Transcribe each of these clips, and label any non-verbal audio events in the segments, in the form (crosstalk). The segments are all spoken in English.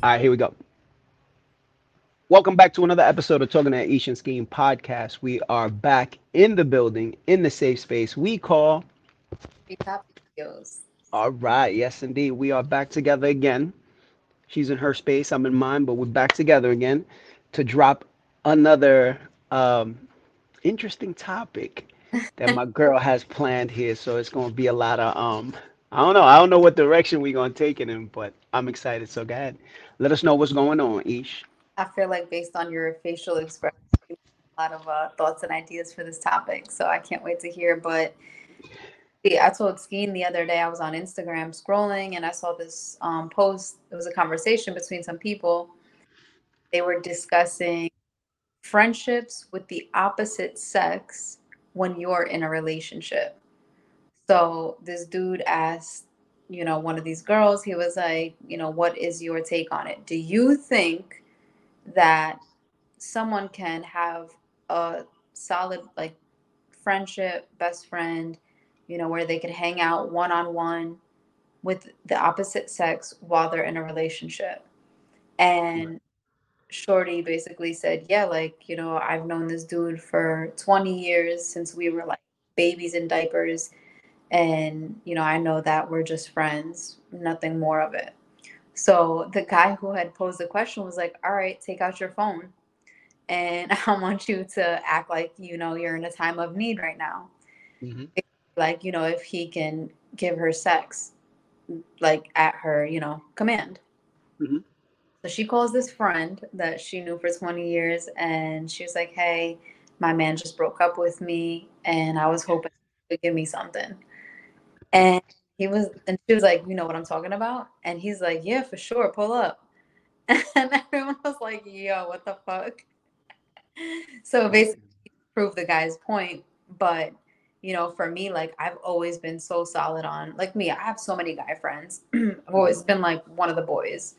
All right, here we go. Welcome back to another episode of Talking at Ish and Scheme podcast. We are back in the building, in the safe space we call. All right, yes, indeed. We are back together again. She's in her space, I'm in mine, but we're back together again to drop another um, interesting topic that my (laughs) girl has planned here. So it's going to be a lot of um, I don't know. I don't know what direction we're gonna take it in, but I'm excited. So go ahead. Let us know what's going on, Ish. I feel like based on your facial expression, a lot of uh, thoughts and ideas for this topic. So I can't wait to hear. But yeah, I told Skeen the other day I was on Instagram scrolling and I saw this um, post. It was a conversation between some people. They were discussing friendships with the opposite sex when you're in a relationship. So this dude asked, you know, one of these girls, he was like, you know, what is your take on it? Do you think that someone can have a solid like friendship, best friend, you know, where they can hang out one on one with the opposite sex while they're in a relationship? And Shorty basically said, Yeah, like, you know, I've known this dude for 20 years since we were like babies in diapers and you know i know that we're just friends nothing more of it. So the guy who had posed the question was like all right take out your phone. And (laughs) i want you to act like you know you're in a time of need right now. Mm-hmm. like you know if he can give her sex like at her you know command. Mm-hmm. so she calls this friend that she knew for 20 years and she was like hey my man just broke up with me and i was hoping to give me something and he was, and she was like, you know what I'm talking about? And he's like, yeah, for sure, pull up. (laughs) And everyone was like, yo, what the fuck? So basically, prove the guy's point. But, you know, for me, like, I've always been so solid on, like me, I have so many guy friends. (clears throat) I've always been like one of the boys.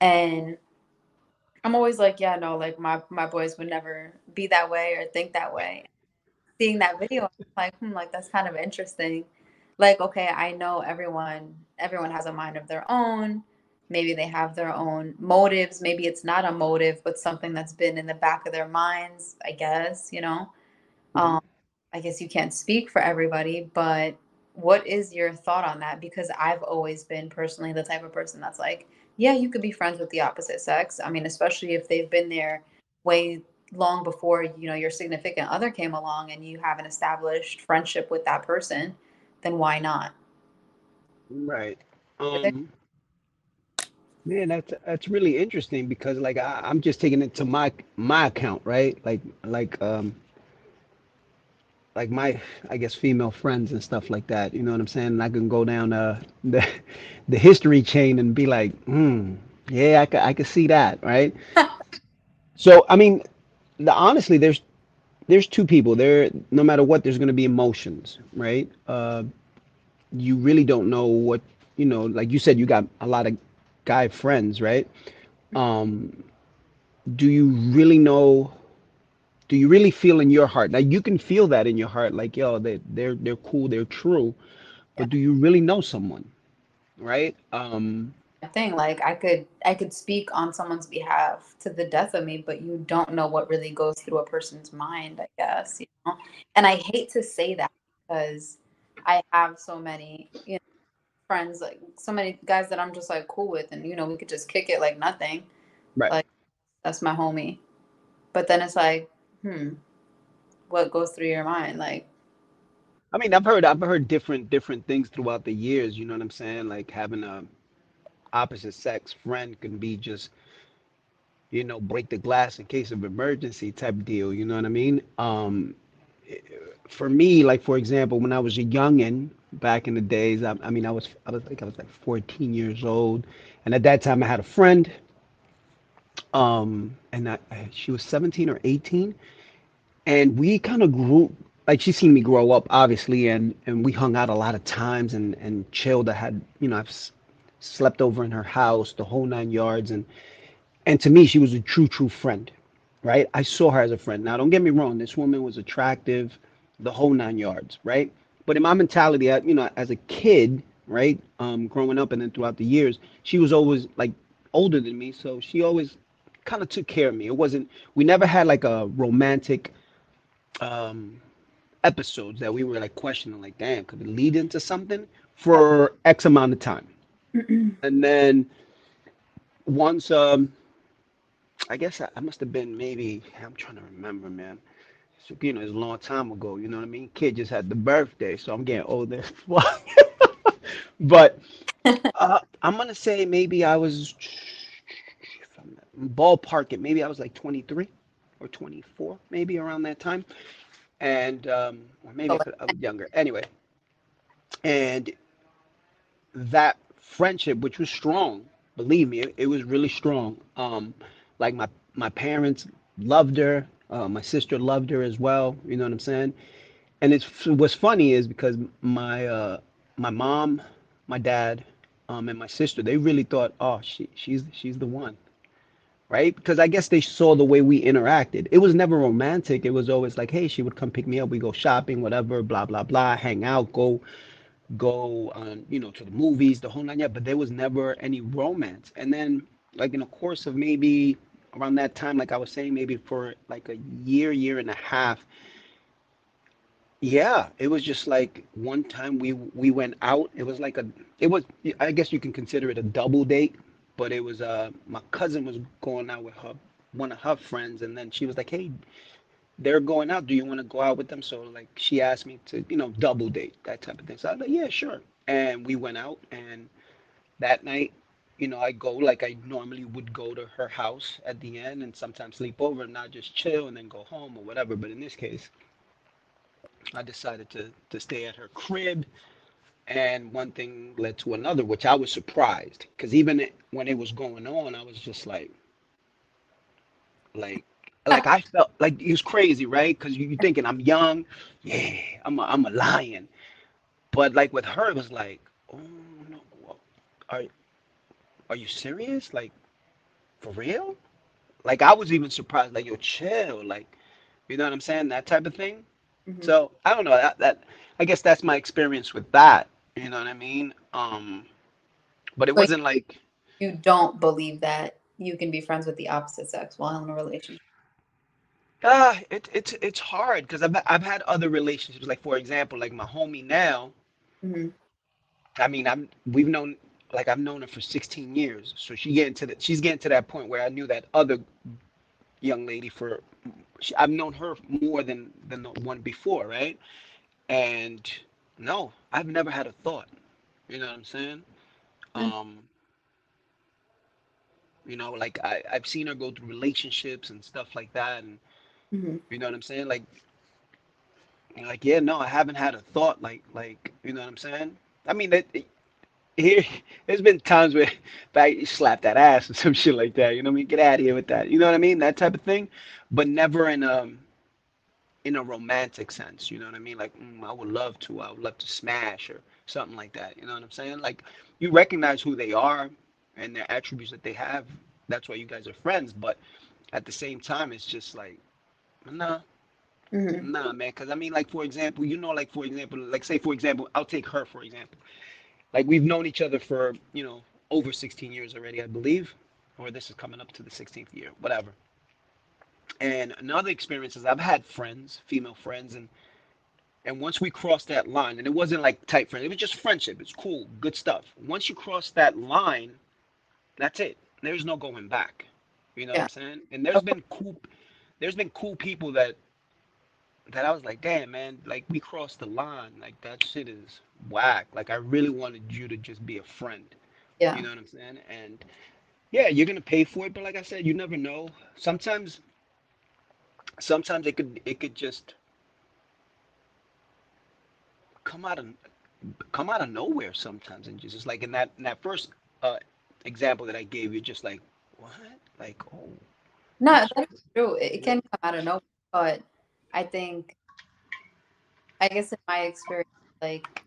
And I'm always like, yeah, no, like my, my boys would never be that way or think that way. Seeing that video, I'm like, hmm, like that's kind of interesting like okay i know everyone everyone has a mind of their own. Maybe they have their own motives. Maybe it's not a motive but something that's been in the back of their minds i guess you know? Mm-hmm. um i guess you can't speak for everybody but what is your thought on that? Because i've always been personally the type of person that's like yeah you could be friends with the opposite sex. I mean especially if they've been there way long before you know your significant other came along and you have an established friendship with that person then why not? Right. Um, man, that's that's really interesting because like I, I'm just taking it to my my account, right? Like like um like my I guess female friends and stuff like that. You know what I'm saying? And I can go down uh, (laughs) the the history chain and be like, hmm, yeah, I could I could see that, right? (laughs) so I mean, the, honestly, there's there's two people there no matter what there's going to be emotions right? Uh you really don't know what you know like you said you got a lot of guy friends right? Um do you really know do you really feel in your heart? Now you can feel that in your heart like yo they, they're they're cool they're true but do you really know someone right? Um thing like i could i could speak on someone's behalf to the death of me but you don't know what really goes through a person's mind i guess you know and i hate to say that because i have so many you know friends like so many guys that i'm just like cool with and you know we could just kick it like nothing right like that's my homie but then it's like hmm what goes through your mind like I mean, I've heard I've heard different different things throughout the years. You know what I'm saying? Like having a opposite sex friend can be just you know break the glass in case of emergency type deal you know what i mean? Um for me like for example when i was a youngin back in the days I, I mean i was i was like i was like 14 years old and at that time i had a friend um and I, she was 17 or 18 and we kind of grew like she seen me grow up obviously and and we hung out a lot of times and and chilled. I had you know i've slept over in her house, the whole nine yards. And and to me, she was a true, true friend, right? I saw her as a friend. Now, don't get me wrong, this woman was attractive, the whole nine yards, right? But in my mentality, you know, as a kid, right, um, growing up and then throughout the years, she was always like older than me, so she always kind of took care of me. It wasn't we never had like a romantic um episodes that we were like questioning, like, damn, could it lead into something for X amount of time? And then once um I guess I, I must have been maybe I'm trying to remember, man. So you know, it's a long time ago, you know what I mean? Kid just had the birthday, so I'm getting older. (laughs) but (laughs) uh, I'm gonna say maybe I was ballpark it. Maybe I was like 23 or 24, maybe around that time, and um, or maybe I, could, I was younger. Anyway, and that friendship, which was strong, believe me, it, it was really strong. Um, like my my parents loved her. Uh, my sister loved her as well. You know what I'm saying? And it's what's funny is because my uh, my mom, my dad, um, and my sister, they really thought, oh, she she's she's the one, right? Because I guess they saw the way we interacted. It was never romantic. It was always like, hey, she would come pick me up. We go shopping, whatever, blah blah blah, hang out, go go on, you know, to the movies, the whole nine. Yeah, but there was never any romance. And then, like in the course of maybe around that time, like I was saying, maybe for like a year, year and a half. Yeah, it was just like one time we we went out. It was like a it was I guess you can consider it a double date, but it was uh my cousin was going out with her one of her friends and then she was like, "Hey, they're going out. Do you want to go out with them?" So like she asked me to, you know, double date, that type of thing. So I was like, "Yeah, sure." And we went out and that night you know, I go like I normally would go to her house at the end and sometimes sleep over and not just chill and then go home or whatever. But in this case, I decided to to stay at her crib. And one thing led to another, which I was surprised because even when it was going on, I was just like, like, like I felt like it was crazy, right? Because you, are thinking I'm young, yeah, I'm a, I'm a lion, but like with her, it was like, oh no, are are you serious? Like, for real? Like, I was even surprised. Like, yo, chill. Like, you know what I'm saying? That type of thing. Mm-hmm. So I don't know. That that I guess that's my experience with that. You know what I mean? Um, but it wasn't like you don't believe that you can be friends with the opposite sex while in a relationship. Ah, uh, it, it's it's hard because I've I've had other relationships. Like for example, like my homie now. Mm-hmm. I mean, I'm we've known like I've known her for 16 years. So she getting to the, she's getting to that point where I knew that other young lady for she, I've known her more than than the one before, right? And no, I've never had a thought. You know what I'm saying? Mm-hmm. Um you know, like I, I've seen her go through relationships and stuff like that and mm-hmm. you know what I'm saying? Like like yeah, no, I haven't had a thought like like you know what I'm saying? I mean that here (laughs) there's been times where (laughs) I slap that ass or (laughs) some shit like that. You know what I mean? Get out of here with that. You know what I mean? That type of thing, but never in um in a romantic sense. You know what I mean? Like mm, I would love to. I would love to smash or something like that. You know what I'm saying? Like you recognize who they are and their attributes that they have. That's why you guys are friends. But at the same time, it's just like, nah, Mm-hmm. Nah, man. Because I mean, like for example, you know, like for example, like say for example, I'll take her for example like we've known each other for you know over 16 years already i believe or this is coming up to the 16th year whatever and another experience is i've had friends female friends and and once we crossed that line and it wasn't like tight friends it was just friendship it's cool good stuff once you cross that line that's it there's no going back you know yeah. what i'm saying and there's been cool there's been cool people that that I was like, damn, man, like we crossed the line. Like that shit is whack. Like I really wanted you to just be a friend. Yeah. You know what I'm saying? And yeah, you're gonna pay for it, but like I said, you never know. Sometimes sometimes it could it could just come out of come out of nowhere sometimes and just like in that in that first uh example that I gave you, just like what? Like oh no, that's true. It can come out of nowhere, but I think, I guess in my experience, like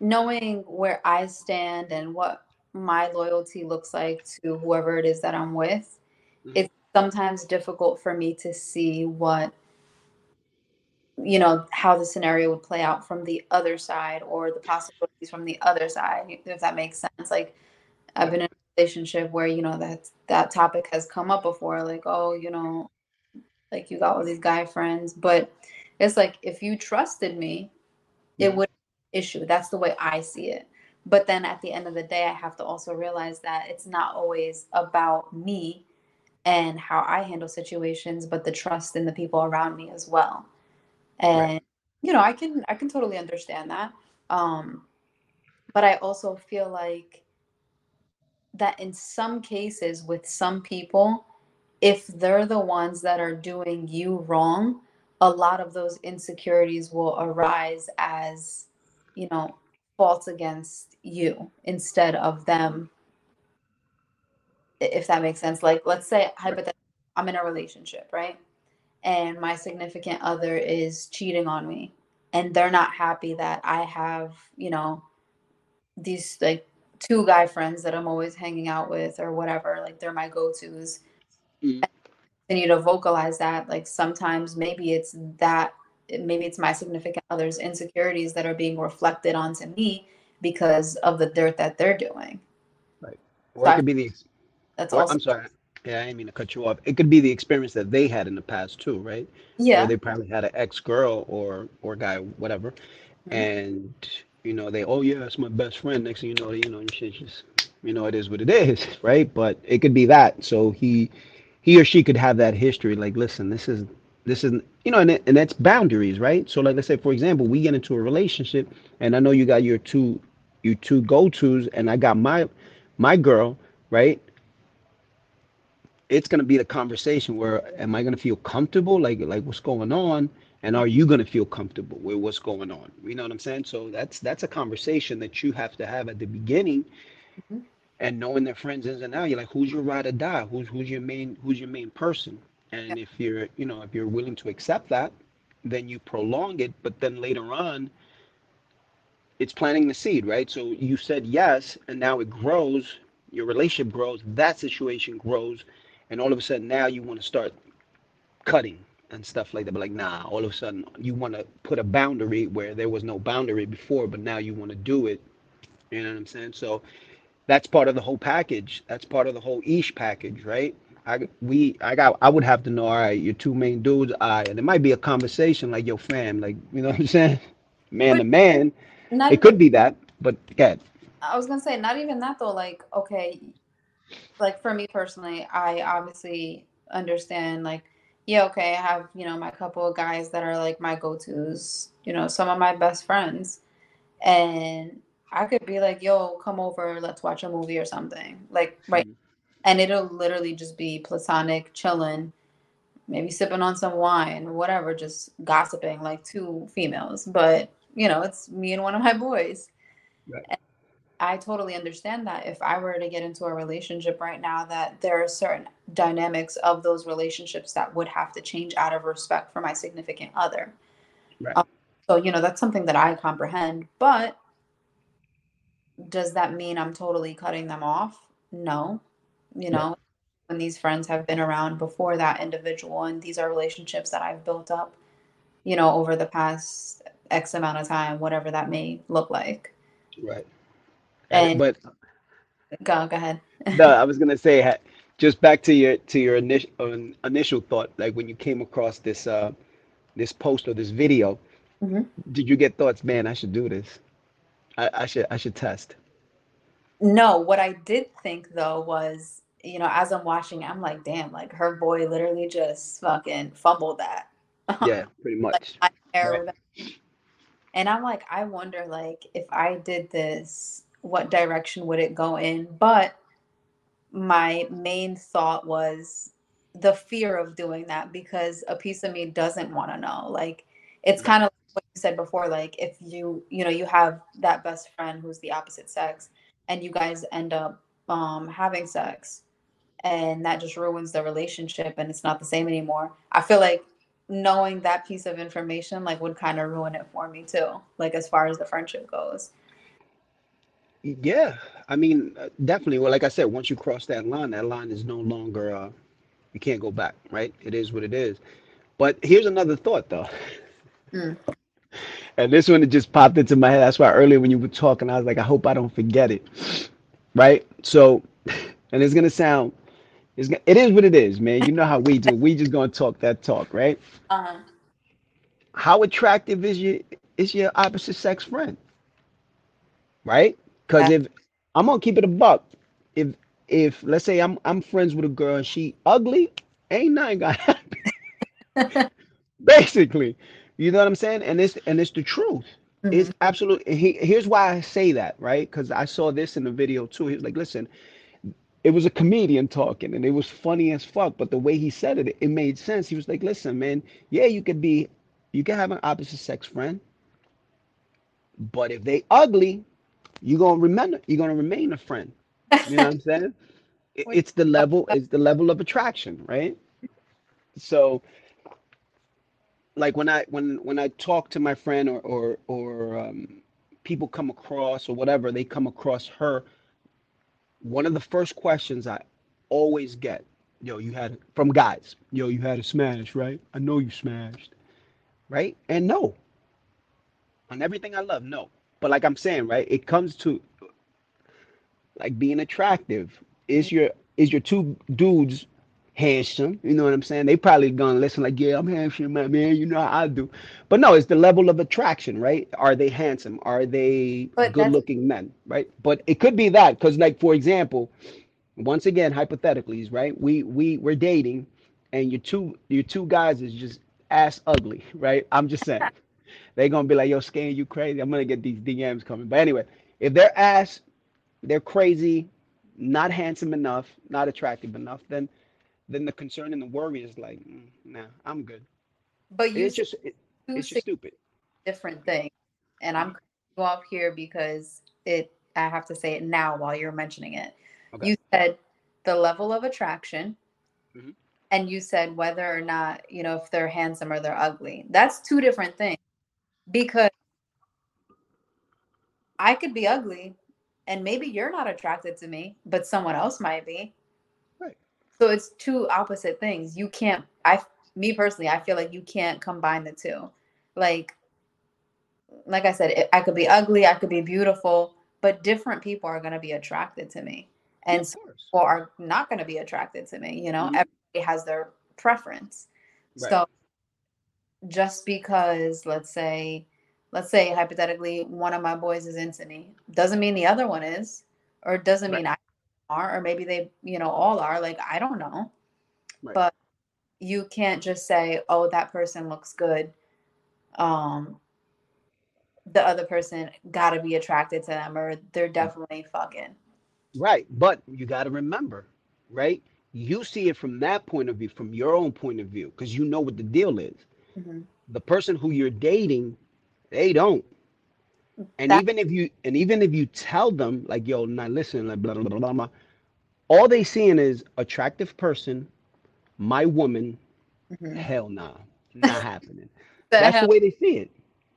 knowing where I stand and what my loyalty looks like to whoever it is that I'm with, mm-hmm. it's sometimes difficult for me to see what you know how the scenario would play out from the other side or the possibilities from the other side if that makes sense like i've been in relationship where you know that that topic has come up before like oh you know like you got all these guy friends. But it's like if you trusted me it would issue. That's the way i see it. But then at the end of the day i have to also realize that it's not always about me and how i handle situations but the trust in the people around me as well. And right. you know i can i can totally understand that. Um but i also feel like that in some cases with some people if they're the ones that are doing you wrong a lot of those insecurities will arise as you know faults against you instead of them. If that makes sense. Like let's say hypothetically i'm in a relationship right? And my significant other is cheating on me and they're not happy that i have you know these like two guy friends that I'm always hanging out with or whatever. Like they're my go-tos. Mm. Continue to vocalize that. Like sometimes maybe it's that maybe it's my significant other's insecurities that are being reflected onto me because of the dirt that they're doing. Right. Or so it could I, be the that's also I'm sorry. Yeah, I didn't mean to cut you off. It could be the experience that they had in the past too, right? Yeah. They probably had an ex girl or or guy, whatever. Mm-hmm. And you know, they, oh yeah, that's my best friend. Next thing you know, you know, you should just, you know, it is what it is, (laughs) right? But it could be that. So he, he or she could have that history. Like, listen, this is, this is, you know, and it, and that's boundaries, right? So like, let's say for example, we get into a relationship, and I know you got your two, your two go tos, and I got my, my girl, right? It's gonna be the conversation where, am I gonna feel comfortable? Like, like what's going on? And are you going to feel comfortable with what's going on? You know what i'm saying? So that's that's a conversation that you have to have at the beginning. Mm-hmm. and knowing their friends ins and out you're like who's your ride or die? Who's who's your main who's your main person? And yeah. if you're you know if you're willing to accept that then you prolong it. But then later on it's planting the seed right? So you said yes and now it grows. Your relationship grows. That situation grows. And all of a sudden now you want to start cutting and stuff like that. But like, nah, all of a sudden you want to put a boundary where there was no boundary before, but now you want to do it. You know what I'm saying? So that's part of the whole package. That's part of the whole ish package, right? I we I got I would have to know. All right, your two main dudes. I and it might be a conversation like your fam, like you know what I'm saying, man but to man. It could be that, but yeah. I was gonna say not even that though. Like okay, like for me personally, I obviously understand like yeah, okay, I have, you know, my couple of guys that are like my go tos, you know, some of my best friends. And I could be like, yo, come over, let's watch a movie or something. Like, right. Mm-hmm. And it'll literally just be platonic, chilling, maybe sipping on some wine, whatever, just gossiping like two females. But, you know, it's me and one of my boys. Right. I totally understand that if I were to get into a relationship right now, that there are certain dynamics of those relationships that would have to change out of respect for my significant other. Right. Um, so, you know, that's something that I comprehend. But does that mean I'm totally cutting them off? No. You know, when these friends have been around before that individual, and these are relationships that I've built up, you know, over the past X amount of time, whatever that may look like. Right. And but go go ahead. (laughs) no, I was gonna say just back to your to your initial um, initial thought, like when you came across this uh this post or this video, mm-hmm. did you get thoughts? Man, I should do this. I, I should I should test. No, what I did think though was, you know, as I'm watching, I'm like, damn, like her boy literally just fucking fumbled that. (laughs) Yeah, pretty much. like, right. And I'm like, I wonder, like, if I did this, what direction would it go in? But my main thought was the fear of doing that because a piece of me doesn't want to know. Like it's kind of like what you said before, like if you, you know, you have that best friend who's the opposite sex and you guys end up um having sex and that just ruins the relationship and it's not the same anymore. I feel like knowing that piece of information like would kind of ruin it for me too, like as far as the friendship goes. Yeah, I mean, uh, definitely. Well, like I said, once you cross that line, that line is no longer, uh, you can't go back, right? It is what it is. But here's another thought, though. Mm. (laughs) And this one it just popped into my head. That's why earlier when you were talking, I was like, I hope I don't forget it, right? So (laughs) and it's gonna sound, it's gonna, it is what it is, man. You know how we do. We just gonna talk that talk, right? Uh-huh. How attractive is your is your opposite sex friend? Right? Because if I'm gonna keep it a buck, if if let's say I'm I'm friends with a girl and she ugly, ain't nothing gonna (laughs) happen. (laughs) Basically, you know what I'm saying? And it's and it's the truth. It's Mhm. absolutely. He, here's why I say that, right? Because I saw this in the video too. He was like, "Listen, it was a comedian talking, and it was funny as fuck." But the way he said it, it made sense. He was like, "Listen, man, yeah, you could be, you can have an opposite sex friend, but if they ugly, you gonna remember, you're gonna remain a friend. You know what I'm saying? (laughs) It- It's the level, it's the level of attraction, right? So, like when I when when I talk to my friend or or or um, people come across or whatever, they come across her. One of the first questions I always get, yo, you had from guys, yo, you had a smash, right? I know you smashed, right? And no, on everything I love, no. But like I'm saying, right, it comes to like being attractive. Is mm-hmm. your is your two dudes handsome? You know what I'm saying? They probably gonna listen like, yeah, I'm handsome, my man. You know how I do. But no, it's the level of attraction, right? Are they handsome? Are they But good looking men, right? But it could be that because, like, for example, once again, hypothetically, right? We we we're dating, and your two your two guys is just ass ugly, right? I'm just saying. (laughs) They're gonna be like, yo, Scan, you crazy. I'm gonna get these DMs coming. But anyway, if they're ass, they're crazy, not handsome enough, not attractive enough, then then the concern and the worry is like, mm, nah, I'm good. but you It's just it, it's just stupid. different thing, and I'm off here because it. I have to say it now while you're mentioning it. Okay. You said the level of attraction, Mhm. and you said whether or not you know if they're handsome or they're ugly. That's two different things because I could be ugly, and maybe you're not attracted to me, but someone else might be. Right. So it's two opposite things. You can't. I, me personally, I feel like you can't combine the two. Like, like I said, it, I could be ugly, I could be beautiful, but different people are going to be attracted to me, and some people are not going to be attracted to me. You know, Mhm. everybody has their preference. Right. So just because, let's say, let's say hypothetically, one of my boys is into me, doesn't mean the other one is, or doesn't Right. mean I are, or maybe they, you know, all are. Like I don't know, Right. but you can't just say, "Oh, that person looks good." Um, the other person got to be attracted to them, or they're definitely fucking. Right. But you got to remember, right? You see it from that point of view, from your own point of view, because you know what the deal is. Mhm. The person who you're dating, they don't. And That- even if you and even if you tell them like, yo, now listen, like blah blah blah blah, blah all they seeing is attractive person, my woman, Mhm. hell nah, (laughs) not happening. The That's hell- the way they see it,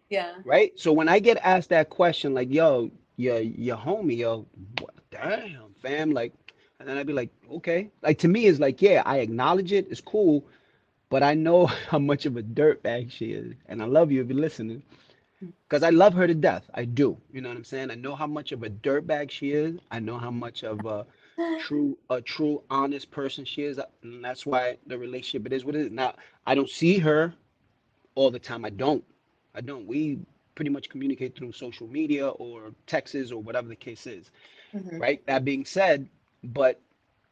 yeah. right? So when I get asked that question, like, yo, your your homie, yo, what, damn, fam, like, and then I'd be like, okay, like to me, it's like, yeah, I acknowledge it, it's cool, but I know (laughs) how much of a dirtbag she is, and I love you if you're listening, because I love her to death. I do. You know what I'm saying? I know how much of a dirtbag she is. I know how much of a (laughs) true, a true, honest person she is, and that's why the relationship it is what it is. Now, I don't see her all the time. I don't. I don't. We pretty much communicate through social media or texts or whatever the case is Mhm. right? That being said, but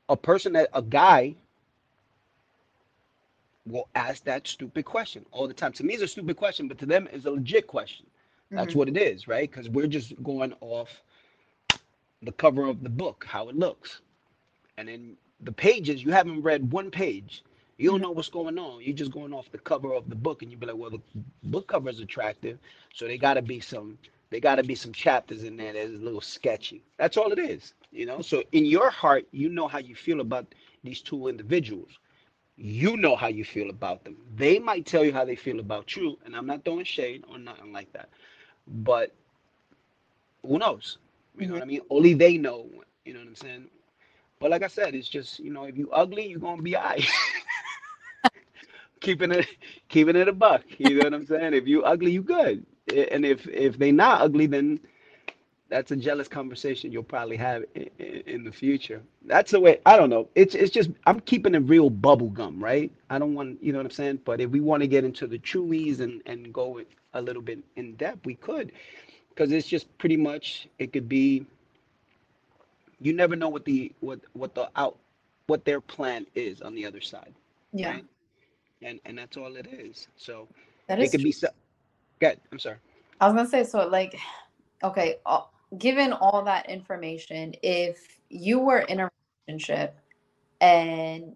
a person that a guy will ask that stupid question all the time. To me, it's a stupid question, but to them, it's a legit question. That's Mhm. what it is, right? Because we're just going off the cover of the book, how it looks, and then the pages. You haven't read one page. You don't Mhm. know what's going on. You're just going off the cover of the book, and you'd be like, "Well, the book cover is attractive, so they got to be some. They got to be some chapters in there that's a little sketchy. That's all it is, you know. So in your heart, you know how you feel about these two individuals. You know how you feel about them. They might tell you how they feel about you, and I'm not throwing shade or nothing like that. But who knows? You know mm-hmm. what I mean? Only they know. You know what I'm saying? But like I said, it's just you know, if you ugly, you're gonna be alright. (laughs) keeping it, keeping it a buck. You know what I'm saying? If you ugly, you good. And if if they not ugly, then that's a jealous conversation you'll probably have in, in, in the future. That's the way. I don't know. It's it's just I'm keeping it real bubble gum, right? I don't want you know what I'm saying. But if we want to get into the chewies and and go a little bit in depth, we could, because it's just pretty much it could be. You never know what the what what the out what their plan is on the other side, Yeah, right? And and that's all it is. So that it is could true. be. so- Good. I'm sorry. I was gonna say, so like, okay, given all that information, if you were in a relationship and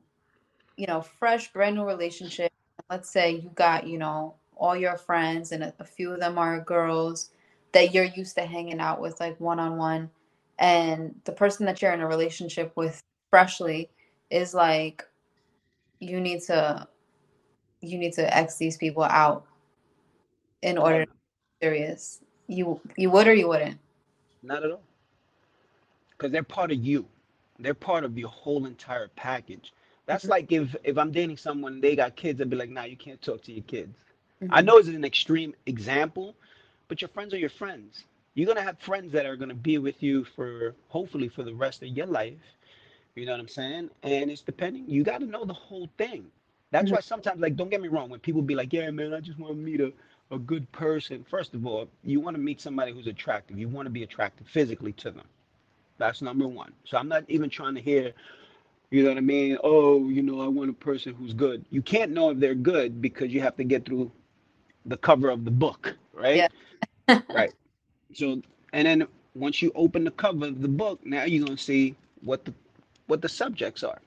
you know, fresh, brand new relationship, let's say you got, you know, all your friends and a, a few of them are girls that you're used to hanging out with, like one on one, and the person that you're in a relationship with freshly is like, you need to, you need to X these people out in order to be serious. You you would or you wouldn't? Not at all. because they're part of you. They're part of your whole entire package. That's Mhm. like if if I'm dating someone, they got kids, I'd be like, nah, you can't talk to your kids. I Mhm. know it's an extreme example, but your friends are your friends. You're gonna have friends that are gonna be with you for hopefully for the rest of your life. You know what I'm saying? And it's depending. You got to know the whole thing. That's Mhm. why sometimes, like, don't get me wrong, when people be like, "Yeah, man, I just want me to meet a a good person." First of all, you want to meet somebody who's attractive. You want to be attractive physically to them. That's number one. So I'm not even trying to hear, you know what I mean? Oh, you know, I want a person who's good. You can't know if they're good because you have to get through the cover of the book, right? Yeah. (laughs) Right. So, and then once you open the cover of the book, now you're gonna see what the what the subjects are,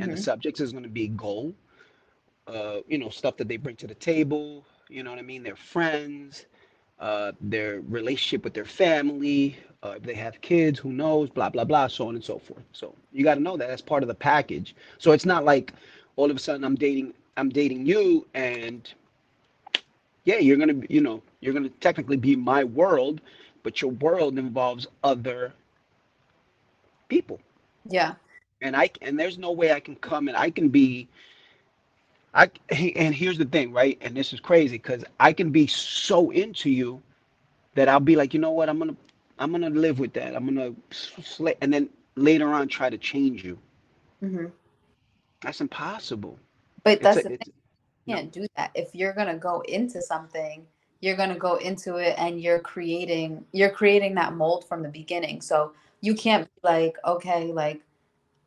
and the Mhm. subjects is gonna be goal, uh, you know, stuff that they bring to the table. You know what I mean? Their friends, uh, their relationship with their family, uh, if they have kids, who knows, blah blah blah, so on and so forth. So you got to know that that's part of the package. So it's not like all of a sudden I'm dating I'm dating you and yeah, you're gonna be- you know you're gonna technically be my world, but your world involves other people, Yeah. and I and there's no way I can come and I can be I and here's the thing, right? And this is crazy because I can be so into you that I'll be like, you know what? I'm gonna I'm gonna live with that. I'm gonna sl- and then later on try to change you. hmm That's impossible. But It's that's a the thing. You can't do that. If you're gonna go into something, you're gonna go into it and you're creating you're creating that mold from the beginning. So you can't be like, okay, like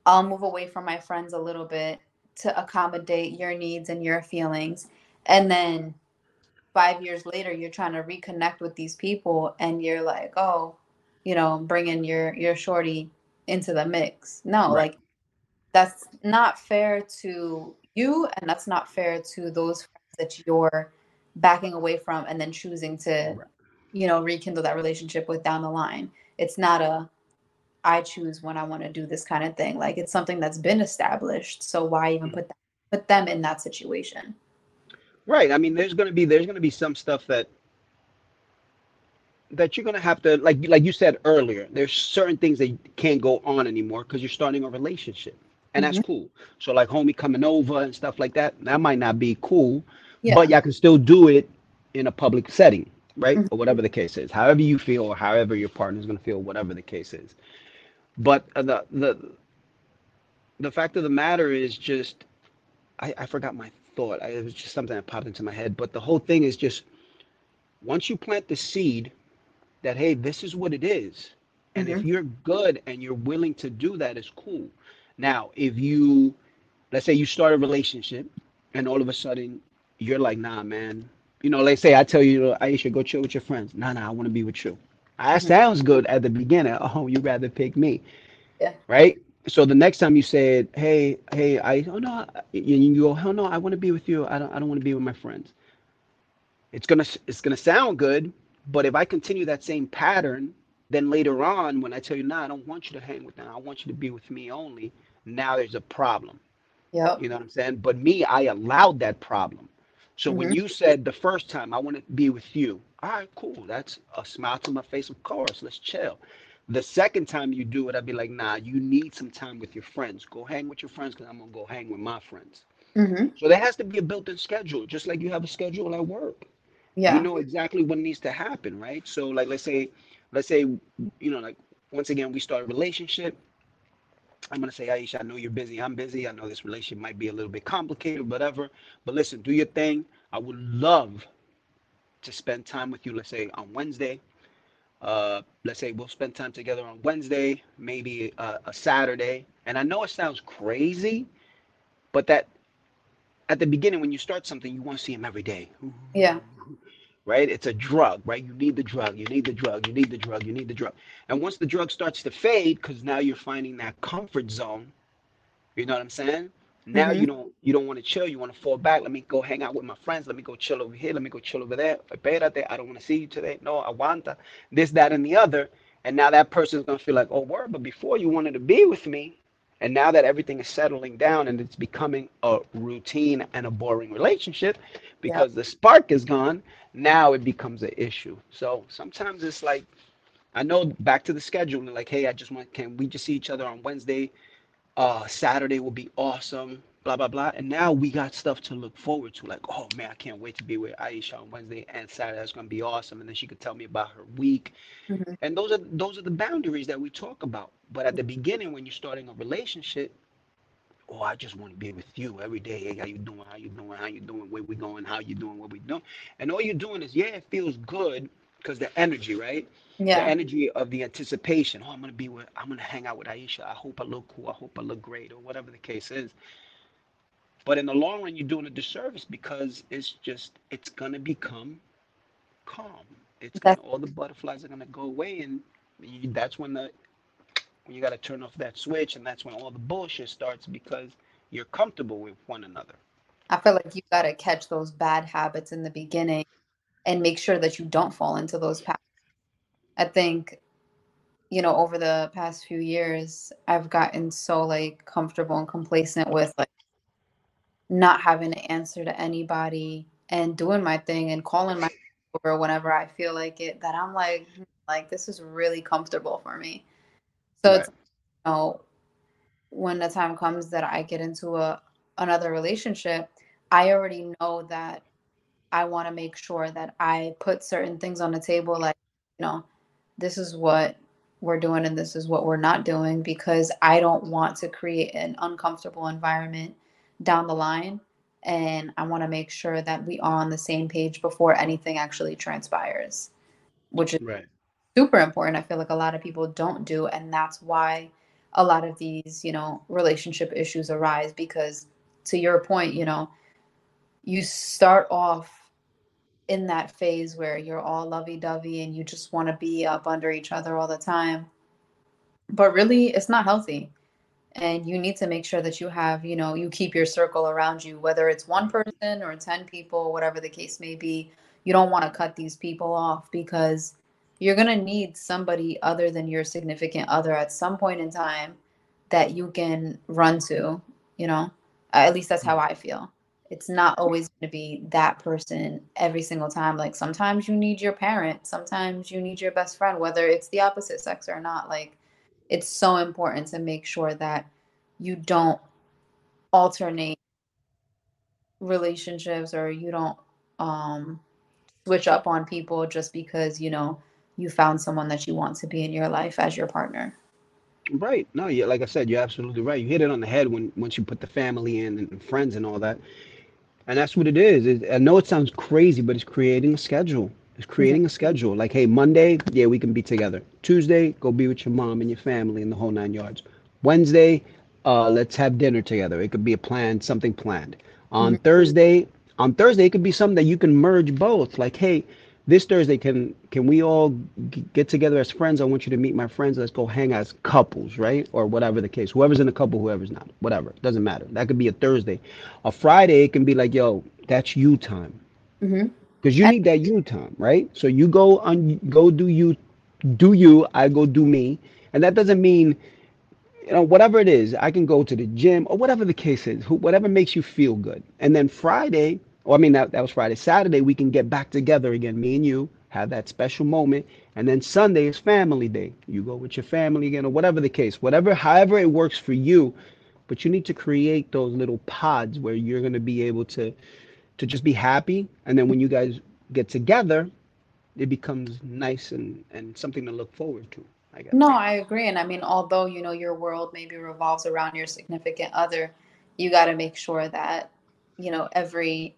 I'll move away from my friends a little bit to accommodate your needs and your feelings. And then five years later, you're trying to reconnect with these people and you're like, oh, you know, bringing your your shorty into the mix. No, right. like that's not fair to you and that's not fair to those friends that you're backing away from and then choosing to, Right. you know, rekindle that relationship with down the line. It's not a I choose when I want to do this kind of thing. Like it's something that's been established. So why even Mhm. put that, put them in that situation? Right. I mean, there's gonna be there's gonna be some stuff that that you're gonna have to like like you said earlier. There's certain things that can't go on anymore because you're starting a relationship, and that's hmm cool. So like homie coming over and stuff like that, that might not be cool, Yeah. but y'all can still do it in a public setting, right? Mhm. Or whatever the case is. However you feel, or however your partner's gonna feel, whatever the case is. But the the the fact of the matter is just I, I forgot my thought. I, it was just something that popped into my head. But the whole thing is just once you plant the seed that hey, this is what it is, and if hmm you're good and you're willing to do that, it's cool. Now, if you let's say you start a relationship and all of a sudden you're like, nah, man, you know, let's say I tell you, Aisha, go chill with your friends. Nah, nah, I want to be with you. That sounds good at the beginning. Oh, you rather pick me Yeah. right? So the next time you said, "Hey, hey, I oh no," you, you go, "Hell no, I want to be with you. I don't, I don't want to be with my friends." It's gonna, it's gonna sound good, but if I continue that same pattern, then later on, when I tell you, "Nah, I don't want you to hang with them. I want you to be with me only," now there's a problem. Yeah. You know what I'm saying? But me, I allowed that problem. So when hmm you said the first time, I want to be with you, all right, cool. That's a smile to my face, of course. Let's chill. The second time you do it, I'd be like, nah, you need some time with your friends. Go hang with your friends because I'm going to go hang with my friends. hmm So there has to be a built in schedule, just like you have a schedule at work. Yeah. You know exactly what needs to happen, right? So, like, let's say let's say, you know, like once again, we start a relationship. I'm gonna say, Aisha, I know you're busy. I'm busy. I know this relationship might be a little bit complicated, whatever. But listen, do your thing. I would love to spend time with you. Let's say on Wednesday. Uh, let's say we'll spend time together on Wednesday, maybe a, a Saturday. And I know it sounds crazy, but that at the beginning when you start something, you want to see him every day. Yeah. Right? It's a drug, right? You need the drug, you need the drug, you need the drug, you need the drug. And once the drug starts to fade, because now you're finding that comfort zone, you know what I'm saying? Now Mm-hmm. you don't you don't want to chill, you want to fall back. Let me go hang out with my friends, let me go chill over here, let me go chill over there. Espérate, I don't want to see you today. No, I want aguanta. This, that, and the other. And now that person's gonna feel like, oh word, but before you wanted to be with me, and now that everything is settling down and it's becoming a routine and a boring relationship because the spark is gone, now it becomes an issue. So sometimes it's like, I know back to the schedule, like, hey, I just want, can we just see each other on Wednesday? Uh, Saturday will be awesome, blah, blah, blah. And now we got stuff to look forward to. Like, oh man, I can't wait to be with Aisha on Wednesday and Saturday. That's going to be awesome. And then she could tell me about her week Mhm. and those are those are the boundaries that we talk about but at the beginning when you're starting a relationship oh i just want to be with you every day hey how you doing how you doing how you doing where we going how you doing what we doing and all you're doing is yeah it feels good because the energy right? Yeah. the energy of the anticipation. Oh i'm gonna be with i'm gonna hang out with aisha. I hope i look cool. I hope i look great or whatever the case is. But in the long run you're doing a disservice because it's just it's gonna become calm. It's gonna all the butterflies are gonna go away and you, that's when the when you got to turn off that switch and that's when all the bullshit starts because you're comfortable with one another. I feel like you got to catch those bad habits in the beginning and make sure that you don't fall into those patterns. I think, you know, over the past few years, I've gotten so like comfortable and complacent with like not having to answer to anybody and doing my thing and calling my over whenever I feel like it that I'm like "Hmm, like this is really comfortable for me. So right it's you know when the time comes that I get into a another relationship, I already know that I want to make sure that I put certain things on the table like, you know, this is what we're doing and this is what we're not doing because I don't want to create an uncomfortable environment down the line and I want to make sure that we are on the same page before anything actually transpires, which is right super important. I feel like a lot of people don't do, and that's why a lot of these, you know, relationship issues arise because to your point, you know, you start off in that phase where you're all lovey-dovey and you just want to be up under each other all the time. But really, it's not healthy. And you need to make sure that you have, you know, you keep your circle around you, whether it's one person or 10 people, whatever the case may be. You don't want to cut these people off because you're going to need somebody other than your significant other at some point in time that you can run to, you know? At least that's how I feel. It's not always going to be that person every single time. Like sometimes you need your parent, sometimes you need your best friend, whether it's the opposite sex or not. Like it's so important to make sure that you don't alternate relationships or you don't um switch up on people just because you know you found someone that you want to be in your life as your partner right no yeah like i said you're absolutely right you hit it on the head when once you put the family in and friends and all that and that's what it is. It- i know it sounds crazy but it's creating a schedule. It's creating a schedule. Like hey monday yeah we can be together. Tuesday go be with your mom and your family and the whole nine yards. Wednesday uh let's have dinner together. It could be a plan something planned. On Mhm. thursday on thursday it could be something that you can merge both. Like hey this thursday can can we all g- get together as friends i want you to meet my friends let's go hang out as couples right or whatever the case whoever's in a couple whoever's not whatever doesn't matter that could be a thursday a friday it can be like yo that's you time mm-hmm. because you need that you time, right? So you go on, go do you, do you. I go do me, and that doesn't mean, you know, whatever it is. I can go to the gym or whatever the case is, who, whatever makes you feel good. And then Friday, or I mean that that was Friday. Saturday we can get back together again, me and you, have that special moment, and then Sunday is family day. You go with your family again, or whatever the case, whatever, however it works for you. But you need to create those little pods where you're going to be able to to just be happy and then when you guys get together it becomes nice and and something to look forward to. I guess. No, I agree. And I mean, although you know your world maybe revolves around your significant other, you got to make sure that you know every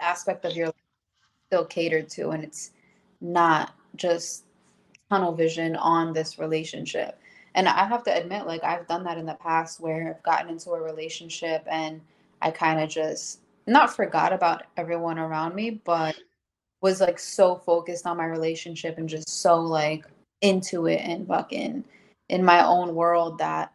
aspect of your life still catered to, and it's not just tunnel vision on this relationship. And I have to admit, like I've done that in the past where I've gotten into a relationship and I kind of just not forgot about everyone around me, but was like so focused on my relationship and just so like into it and fucking in my own world that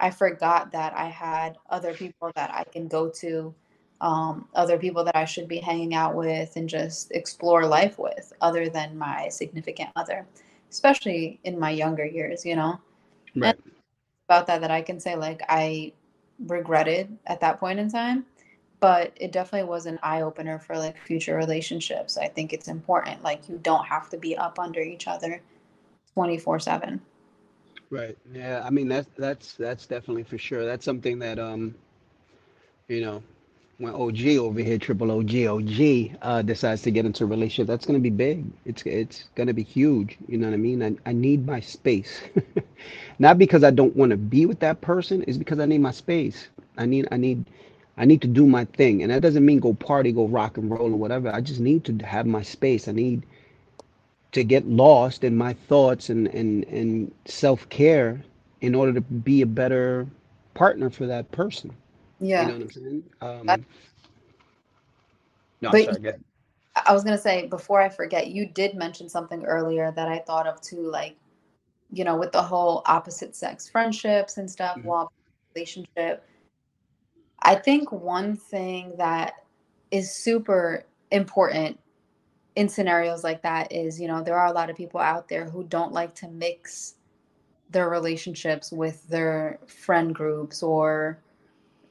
I forgot that I had other people that I can go to, um, other people that I should be hanging out with and just explore life with, other than my significant other, especially in my younger years, you know? Right. About that, that I can say, like, I regretted at that point in time, but it definitely was an eye opener for like future relationships. I think it's important. Like, you don't have to be up under each other 24 7. Right. Yeah. I mean, that's that's that's definitely for sure. That's something that um, you know, when OG over here, triple OG, OG, uh, decides to get into a relationship, that's gonna be big. It's it's gonna be huge. You know what I mean? I, I need my space. (laughs) Not because I don't want to be with that person, it's because I need my space. I need I need I need to do my thing. And that doesn't mean go party, go rock and roll or whatever. I just need to have my space. I need to get lost in my thoughts and and and self-care in order to be a better partner for that person. You know Yeah. what I'm saying? Um, no, I'm sorry. I was going to say, before I forget, you did mention something earlier that I thought of too, like, you know, with the whole opposite sex friendships and stuff Mhm. while relationship. I think one thing that is super important in scenarios like that is, you know, there are a lot of people out there who don't like to mix their relationships with their friend groups or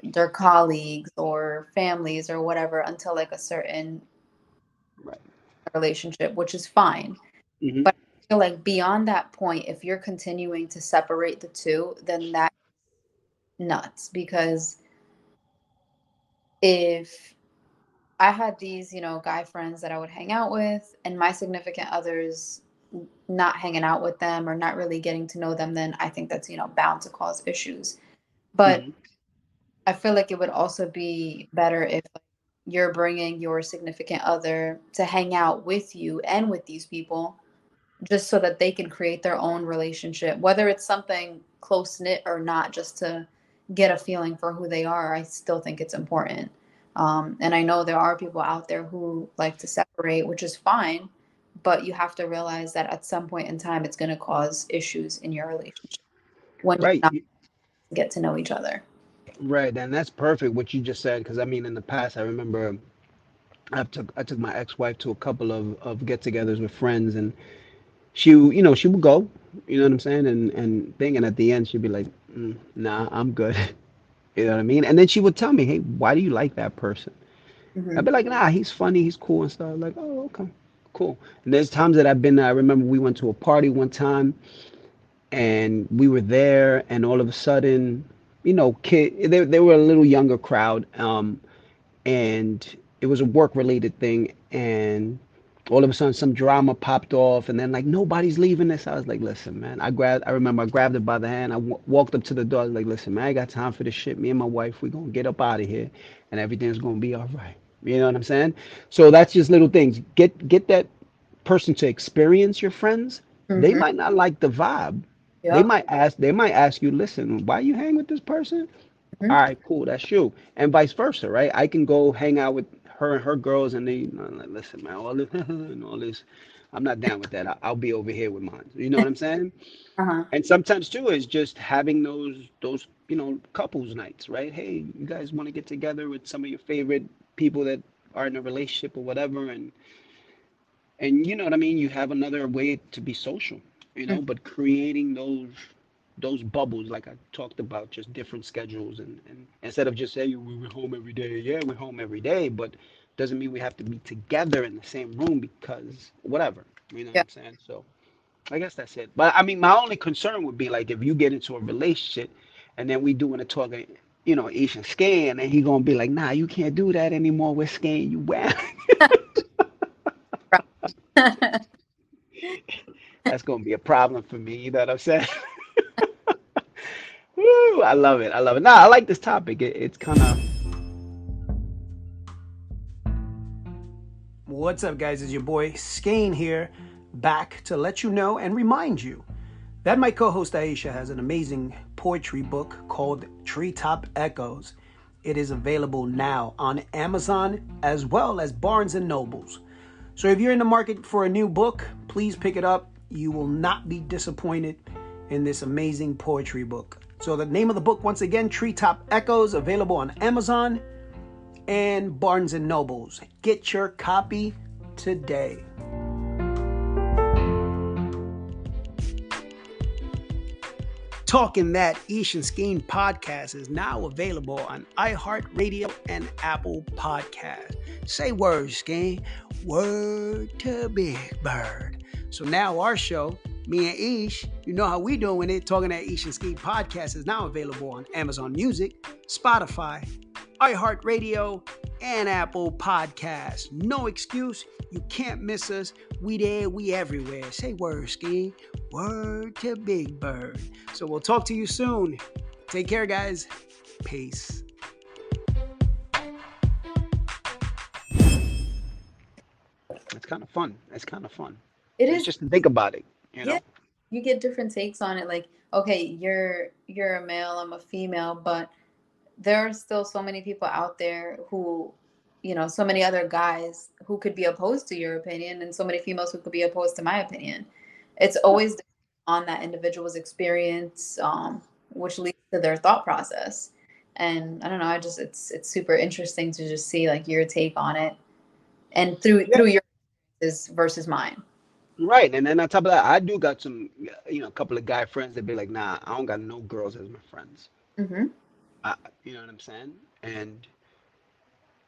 their colleagues or families or whatever until like a certain Right. relationship, which is fine. Mhm. But I feel like beyond that point, if you're continuing to separate the two, then that's nuts because if I had these, you know, guy friends that I would hang out with, and my significant others not hanging out with them or not really getting to know them, then I think that's, you know, bound to cause issues. But Mhm. I feel like it would also be better if you're bringing your significant other to hang out with you and with these people just so that they can create their own relationship, whether it's something close knit or not, just to get a feeling for who they are. I still think it's important. Um, and I know there are people out there who like to separate, which is fine, but you have to realize that at some point in time, it's going to cause issues in your relationship when you Right. not get to know each other. Right, and that's perfect what you just said because I mean in the past I remember I took I took my ex-wife to a couple of of get-togethers with friends and she you know she would go you know what I'm saying and and thing and at the end she'd be like mm, nah I'm good. (laughs) You know what I mean? And then she would tell me hey why do you like that person? Mhm. I'd be like nah he's funny he's cool and stuff. Like oh okay cool. And there's times that I've been I remember we went to a party one time and we were there and all of a sudden you know kid they, they were a little younger crowd um and it was a work related thing and all of a sudden some drama popped off and then like nobody's leaving this i was like listen man i grabbed i remember i grabbed it by the hand i w- walked up to the door I was like listen man i got time for this shit. Me and my wife we gonna get up out of here and everything's gonna be all right. You know what i'm saying? So that's just little things. Get get that person to experience your friends. They Mhm. might not like the vibe they might ask they might ask you listen why you hang with this person? Mhm. all right cool that's you. And vice versa right? I can go hang out with her and her girls and they you know, like, listen man all this (laughs) and all this i'm not down with that. I'll be over here with mine. You know what i'm saying? Uh-huh. and sometimes too is just having those those you know couples nights right? Hey you guys want to get together with some of your favorite people that are in a relationship or whatever? And and you know what i mean? You have another way to be social you hmm. know but creating those those bubbles like i talked about just different schedules and, and instead of just saying we're home every day yeah we're home every day but doesn't mean we have to be together in the same room because whatever you know Yeah. what i'm saying? So i guess that's it. But i mean my only concern would be like if you get into a relationship and then we doing a talk you know asian scan and he gonna be like nah you can't do that anymore. We're scanning you well (laughs) (laughs) (laughs) that's gonna be a problem for me. You know what I'm saying? (laughs) Woo, I love it. I love it. Nah, I like this topic. It, it's kind of. What's up, guys? It's your boy Skane here, back to let you know and remind you that my co host Aisha has an amazing poetry book called Treetop Echoes. It is available now on Amazon as well as Barnes and Nobles. So if you're in the market for a new book, please pick it up. You will not be disappointed in this amazing poetry book. So the name of the book once again, Treetop Echoes, available on Amazon and Barnes and Nobles. Get your copy today. Talking That Ish and Skeen podcast is now available on iHeartRadio and Apple Podcast. Say word, Skeen. Word to Big Bird. So now our show, me and Ish, you know how we doing it. Talking That Ish and Skeen podcast is now available on Amazon Music, Spotify, iHeartRadio, and Apple Podcasts. No excuse. You can't miss us. We there, we everywhere. Say word, Ski. Word to Big Bird. So we'll talk to you soon. Take care, guys. Peace. It's kind of fun. It's kind of fun. It is just to think about it. You know. Yeah. you get different takes on it like okay you're you're a male i'm a female but there are still so many people out there who you know so many other guys who could be opposed to your opinion and so many females who could be opposed to my opinion it's always on that individual's experience um, which leads to their thought process and i don't know i just it's it's super interesting to just see like your take on it and through Yeah. through your experiences versus mine Right, and then on top of that, I do got some, you know, a couple of guy friends that be like, "Nah, I don't got no girls as my friends." hmm I, you know what I'm saying? And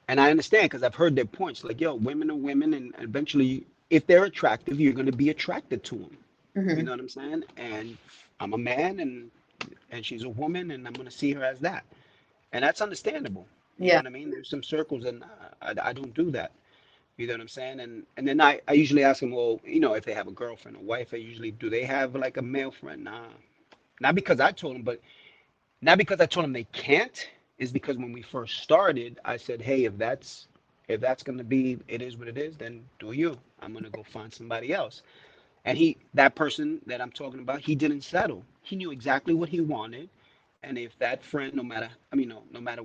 and I understand because I've heard their points. Like, yo, women are women, and eventually, if they're attractive, you're gonna be attracted to them. hmm You know what I'm saying? And I'm a man, and and she's a woman, and I'm gonna see her as that, and that's understandable. You know yeah what I mean? There's some circles, and I, I, I don't do that. You know what I'm saying? And and then I, I usually ask them, well, you know, if they have a girlfriend or wife, I usually do they have like a male friend? Nah, not because I told them, but not because I told them they can't. Is because when we first started, I said, hey, if that's if that's gonna be, it is what it is. Then do you? I'm gonna go find somebody else. And he, that person that I'm talking about, he didn't settle. He knew exactly what he wanted, and if that friend, no matter, I mean, no, no matter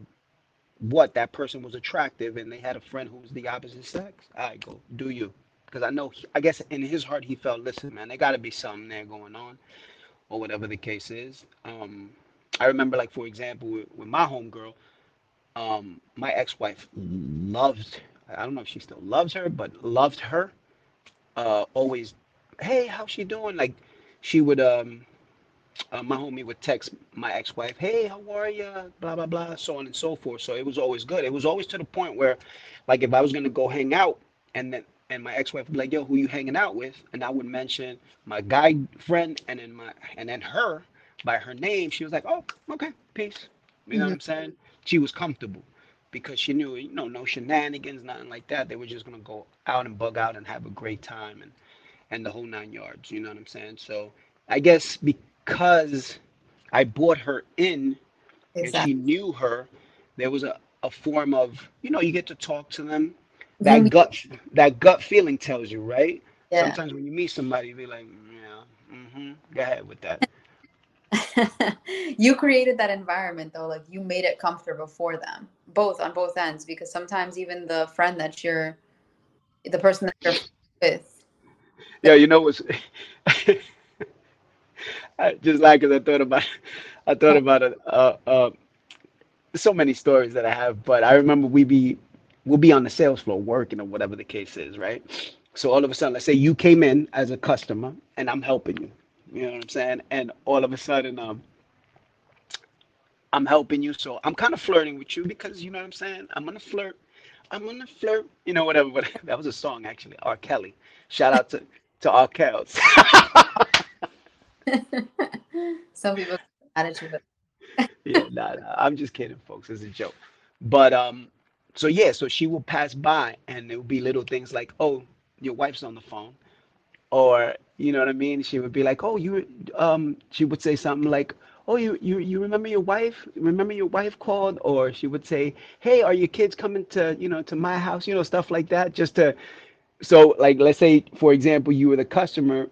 what that person was attractive and they had a friend who was the opposite sex, I go, do you? Because I know, he- I guess in his heart, he felt, listen, man, there got to be something there going on, or whatever the case is. Um, I remember, like for example, with, with my homegirl, um, my ex-wife loved. I don't know if she still loves her, but loved her. Uh, always, hey, how's she doing? Like, she would um uh, my homie would text my ex-wife, "Hey, how are you?" Blah blah blah, so on and so forth. So it was always good. It was always to the point where, like, if I was gonna go hang out, and then and my ex-wife would be like, "Yo, who you hanging out with?" and I would mention my guy friend, and then my and then her by her name. She was like, "Oh, okay, peace." You know what I'm saying? She was comfortable because she knew, you know, no shenanigans, nothing like that. They were just gonna go out and bug out and have a great time and and the whole nine yards. You know what I'm saying? So I guess because I brought her in and exactly she knew her, there was a, a form of, you know, you get to talk to them. That Mhm. gut that gut feeling tells you, right? yeah Sometimes when you meet somebody, you be like, yeah, mm-hmm, go ahead with that. (laughs) you created that environment though like you made it comfortable for them both on both ends because sometimes even the friend that you're the person that you're with Yeah, you know what's (laughs) I (laughs) just like as I thought about I thought about it uh uh so many stories that I have, but I remember we be we'll be on the sales floor working or whatever the case is, right? So all of a sudden, let's say you came in as a customer and I'm helping you. You know what I'm saying? And all of a sudden, um, I'm helping you. So I'm kind of flirting with you because you know what I'm saying? I'm gonna flirt. I'm gonna flirt. You know, whatever. (laughs) But that was a song actually. R. Kelly. Shout out to to R. Kells. (laughs) (laughs) some people attitude yeah, nah, nah, I'm just kidding, folks. It's a joke. But um, so yeah, so she will pass by, and there will be little things like, "Oh, your wife's on the phone," or you know what I mean? She would be like, "Oh, you," um, she would say something like, "Oh, you you you remember your wife? Remember your wife called?" Or she would say, "Hey, are your kids coming to you know to my house?" You know, stuff like that, just to so like let's say for example you were the customer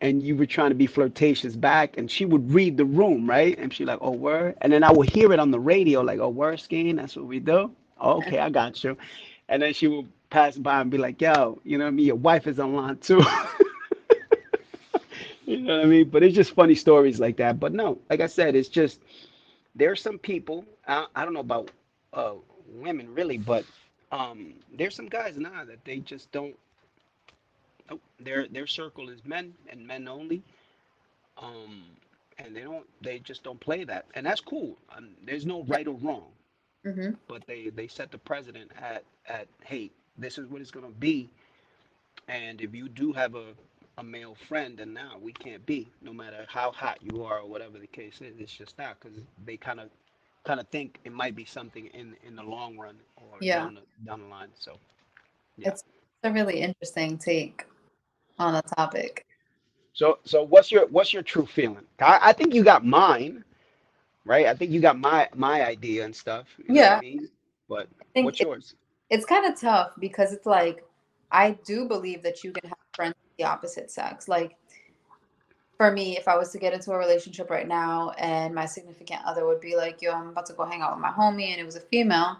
and you were trying to be flirtatious back and she would read the room right? And she like oh word. And then i would hear it on the radio like oh word skiing that's what we do. Okay i got you. And then she would pass by and be like yo you know what i mean? Your wife is online too. (laughs) You know what i mean? But it's just funny stories like that. But no like i said it's just there's some people i, I don't know about uh women really but um there's some guys now that they just don't nope, their their circle is men and men only. Um and they don't they just don't play that. And that's cool. Um, there's no right or wrong. Hmm but they they set the president at at hey this is what it's going to be. And if you do have a a male friend and now we can't be no matter how hot you are or whatever the case is it's just not because they kind of kind of think it might be something in in the long run or Yeah. down the down the line so yeah. It's a really interesting take on the topic. so so what's your what's your true feeling? I, I think you got mine right? I think you got my my idea and stuff you know what Yeah, i mean? But what's it, yours? it's kind of tough because it's like I do believe that you can have friends of the opposite sex. Like for me, if I was to get into a relationship right now and my significant other would be like, yo, I'm about to go hang out with my homie and it was a female,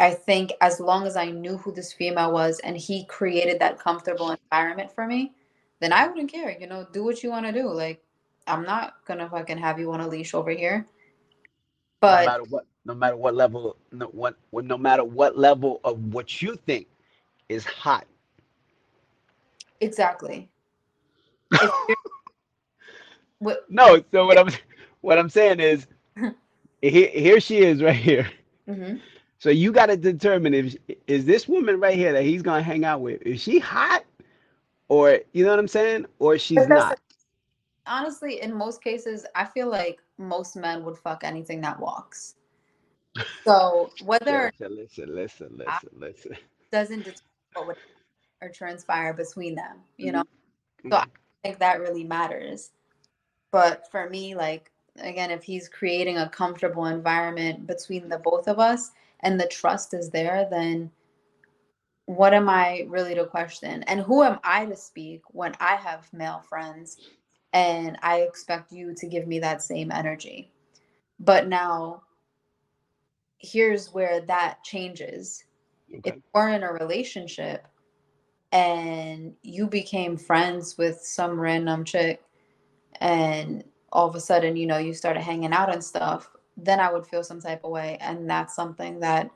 I think as long as I knew who this female was and he created that comfortable environment for me, then I wouldn't care. You know, do what you want to do. Like, I'm not gonna fucking have you on a leash over here. no But matter what no matter what level no what no matter what level of what you think is hot exactly. (laughs) What, no so what i'm what i'm saying is (laughs) here, here she is right here mhm. So you got to determine if is this woman right here that he's gonna hang out with is she hot or you know what i'm saying or she's not honestly, in most cases, I feel like most men would fuck anything that walks. (laughs) So whether listen listen listen listen listen doesn't determine what would or transpire between them, you know. Mhm. So I think that really matters. But for me, like again, if he's creating a comfortable environment between the both of us and the trust is there, then what am I really to question? And who am I to speak when I have male friends and I expect you to give me that same energy? But now here's where that changes. If okay we're in a relationship and you became friends with some random chick and all of a sudden, you know, you started hanging out and stuff, then I would feel some type of way. And that's something that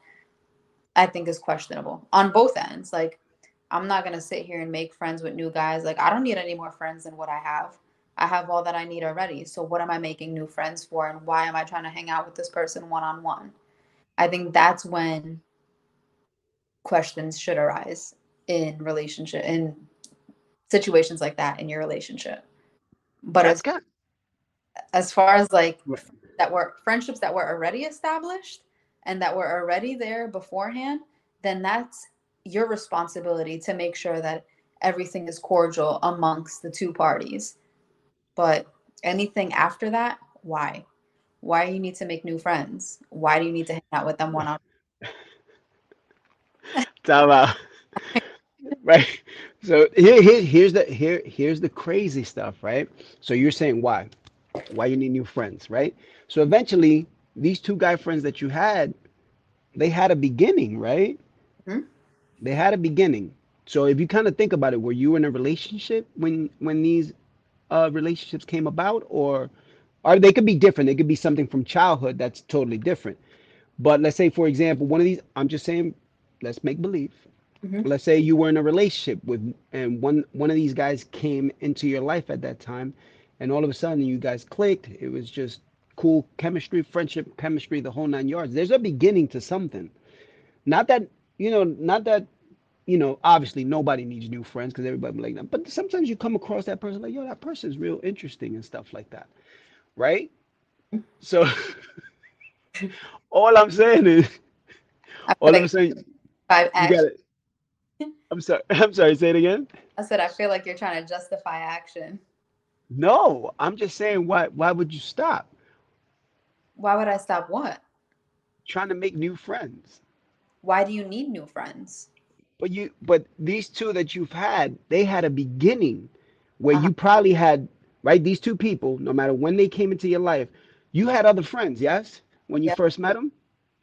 I think is questionable on both ends. Like, I'm not going to sit here and make friends with new guys. Like, I don't need any more friends than what I have. I have all that I need already. So, what am I making new friends for? And why am I trying to hang out with this person one on one? I think that's when questions should arise in relationship in situations like that in your relationship. But that's as good as far as like. That were friendships that were already established and that were already there beforehand, then that's your responsibility to make sure that everything is cordial amongst the two parties. But anything after that, why? Why you need to make new friends? Why do you need to hang out with them one on? (laughs) Time out. (laughs) right so here, here here's the here here's the crazy stuff right so you're saying why why you need new friends right so eventually these two guy friends that you had they had a beginning right? Mhm. they had a beginning. So if you kind of think about it were you in a relationship when when these uh relationships came about? Or or they could be different. They could be something from childhood that's totally different. But let's say for example one of these i'm just saying let's make believe. Mhm. let's say you were in a relationship with and one one of these guys came into your life at that time and all of a sudden you guys clicked. It was just cool chemistry friendship chemistry the whole nine yards there's a beginning to something not that you know not that you know obviously nobody needs new friends because everybody like that but sometimes you come across that person like yo that person is real interesting and stuff like that right so (laughs) all i'm saying is all i'm saying I've you got it (laughs) I'm sorry. (laughs) I'm sorry. Say it again. I said I feel like you're trying to justify action. No, I'm just saying. Why? Why would you stop Why would I stop what? trying to make new friends? Why do you need new friends? But you, but these two that you've had, they had a beginning where Uh-huh. you probably had right. These two people, no matter when they came into your life, you had other friends. Yes, when you Yeah. first met them.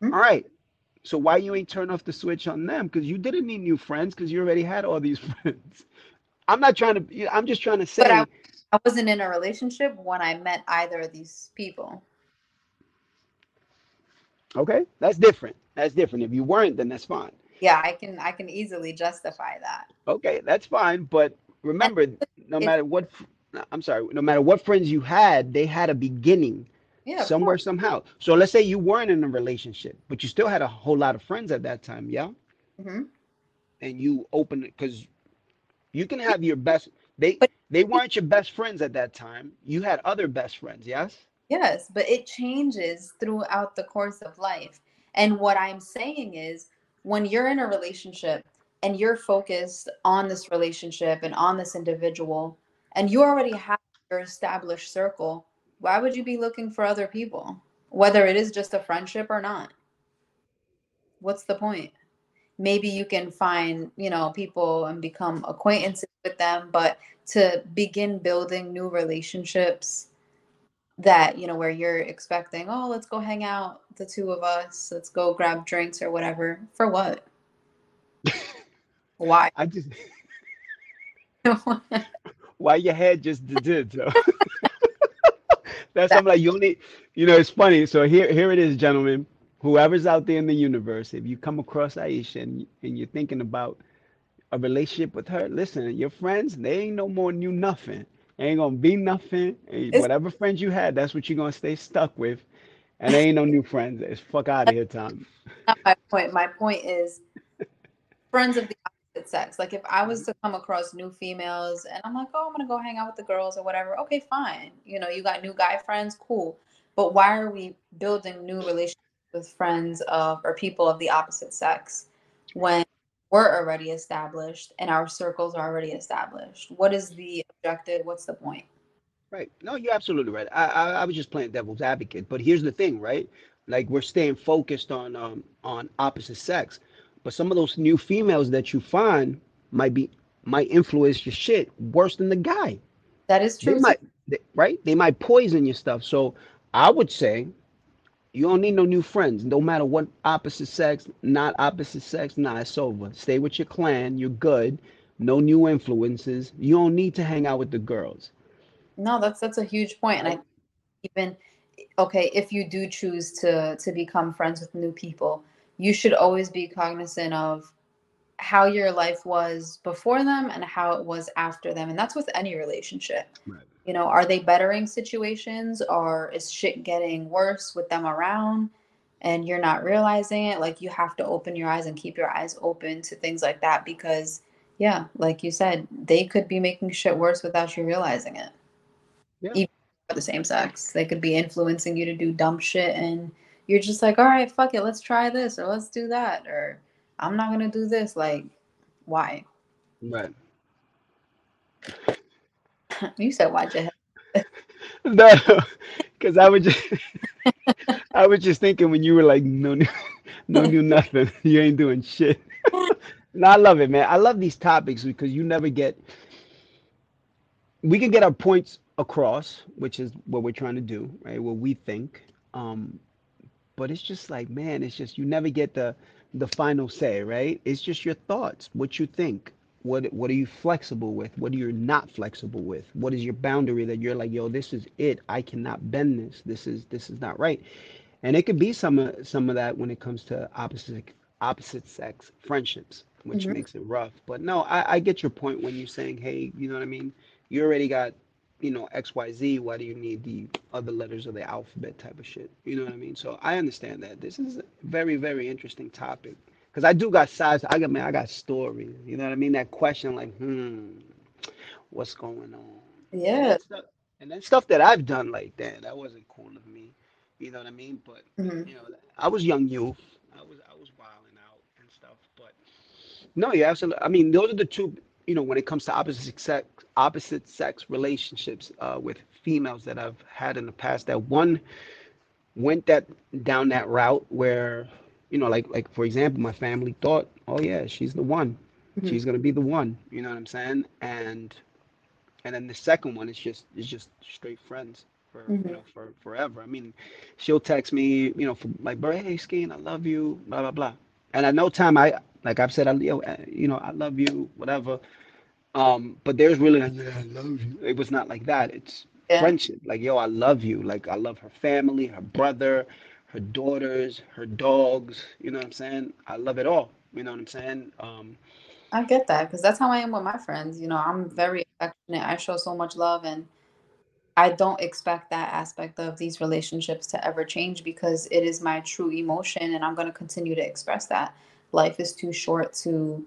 Mhm. All right. So why you ain't turn off the switch on them? Because you didn't need new friends because you already had all these (laughs) friends. I'm not trying to. I'm just trying to say. But I, I wasn't in a relationship when I met either of these people. Okay, that's different. That's different. If you weren't, then that's fine. Yeah, I can I can easily justify that. Okay, that's fine. But remember, no matter what, I'm sorry, no matter what friends you had, they had a beginning Yeah, somewhere, somehow. So let's say you weren't in a relationship, but you still had a whole lot of friends at that time, yeah? Mhm. And you open it because you can have your best. They But- they weren't your best friends at that time. You had other best friends, yes? Yes, but it changes throughout the course of life. And what I'm saying is when you're in a relationship and you're focused on this relationship and on this individual and you already have your established circle, why would you be looking for other people? Whether it is just a friendship or not. What's the point? Maybe you can find, you know, people and become acquaintances with them, but to begin building new relationships that you know where you're expecting oh let's go hang out the two of us let's go grab drinks or whatever for what why I just (laughs) why your head just did so. (laughs) That's I'm like you only you know it's funny. So here here it is, gentlemen. Whoever's out there in the universe, if you come across Aisha and, and you're thinking about a relationship with her, listen, your friends, they ain't no more new nothing. Ain't gonna be nothing. It's- whatever friends you had, that's what you're gonna stay stuck with. And they ain't no new friends. It's fuck out of here, Tom. not my point my point is friends of the opposite sex like if i was to come across new females and i'm like oh i'm gonna go hang out with the girls or whatever okay fine you know you got new guy friends cool but why are we building new relationships with friends of or people of the opposite sex when we're already established and our circles are already established what is the objective what's the point Right. No, you're absolutely right. I, I I was just playing devil's advocate, but here's the thing, right? Like we're staying focused on um on opposite sex, but some of those new females that you find might be might influence your shit worse than the guy. that is They true might, they, right? They might poison your stuff. So I would say you don't need no new friends. No matter what opposite sex, not opposite sex, nah, it's over. Stay with your clan. You're good. No new influences. You don't need to hang out with the girls. No, that's that's a huge point. and I even okay if you do choose to to become friends with new people, you should always be cognizant of how your life was before them and how it was after them, and that's with any relationship. Right. You know, are they bettering situations, or is shit getting worse with them around? And you're not realizing it. Like you have to open your eyes and keep your eyes open to things like that because, yeah, like you said, they could be making shit worse without you realizing it Even the same sex. They could be influencing you to do dumb shit and you're just like, all right, fuck it, let's try this or let's do that or I'm not gonna do this. Like, why? Right. You said why'd you have No, because I was just (laughs) I was just thinking when you were like no new no new (laughs) nothing. You ain't doing shit. (laughs) No, I love it, man. I love these topics because you never get we can get our points across, which is what we're trying to do, right? What we think. Um, but it's just like, man, it's just you never get the the final say, right? It's just your thoughts, what you think. What what are you flexible with? What are you not flexible with? What is your boundary that you're like, yo, this is it. I cannot bend this. This is this is not right. And it could be some of some of that when it comes to opposite opposite sex friendships, which Mhm. makes it rough. But no, I, I get your point when you're saying, hey, you know what I mean? You already got, you know, XYZ. Why do you need the other letters of the alphabet type of shit? You know what I mean? So I understand that. This is a very, very interesting topic. Cause I do got sides. I got man, I got stories. You know what I mean? That question, like, hmm, what's going on? And Yeah. that stuff, and then stuff that I've done like that, that wasn't cool of me. You know what I mean? But Mhm. you know, I was young youth. I was I was wilding out and stuff. But No, yeah, absolutely. I mean, those are the two. You know, when it comes to opposite sex, opposite sex relationships uh, with females that I've had in the past, that one went that down that route where, you know, like like for example, my family thought, oh yeah, she's the one, Mhm. she's gonna be the one. You know what I'm saying? And and then the second one is just is just straight friends for you Mhm. know for forever. I mean, she'll text me, you know, for like, bro, hey, Skeen, I love you, blah blah blah. And at no time I like I've said, I yo, uh, you know, I love you, whatever. Um, but there's really like, yeah, I love you. It was not like that. It's Yeah. friendship. Like, yo, I love you. Like, I love her family, her brother, her daughters, her dogs. You know what I'm saying? I love it all. You know what I'm saying? Um, I get that because that's how I am with my friends. You know, I'm very affectionate. I show so much love, and I don't expect that aspect of these relationships to ever change because it is my true emotion, and I'm going to continue to express that. Life is too short to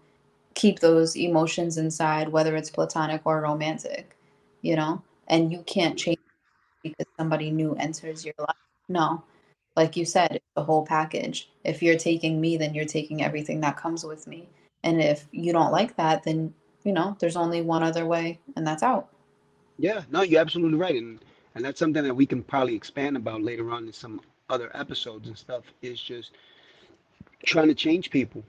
keep those emotions inside, whether it's platonic or romantic, you know, and you can't change because somebody new enters your life. No, like you said, the whole package. If you're taking me, then you're taking everything that comes with me. And if you don't like that, then you know, there's only one other way, and that's out. yeah, no, you're absolutely right. And and that's something that we can probably expand about later on in some other episodes and stuff. Is just trying to change people.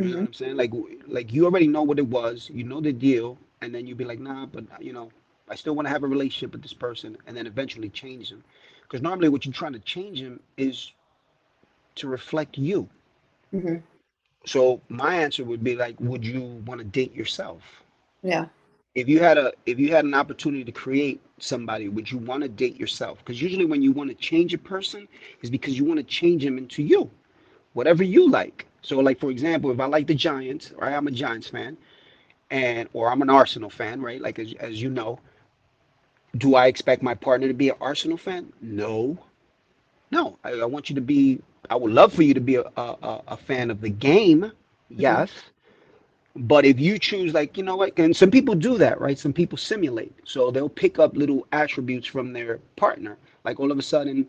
You know what Mhm. I'm saying? Like, like you already know what it was, you know the deal, and then you'd be like, nah, but you know, I still want to have a relationship with this person, and then eventually change them. Because normally, what you're trying to change him is to reflect you. hmm So my answer would be like, would you want to date yourself? Yeah. If you had a, if you had an opportunity to create somebody, would you want to date yourself? Because usually, when you want to change a person, is because you want to change him into you, whatever you like. So, like for example, if I like the Giants, right? I'm a Giants fan and or I'm an Arsenal fan, right? Like as, as you know, do I expect my partner to be an Arsenal fan? No, no. I, I want you to be. I would love for you to be a a, a fan of the game, mm-hmm. yes. But if you choose, like you know what, and some people do that, right? Some people simulate, so they'll pick up little attributes from their partner. Like all of a sudden,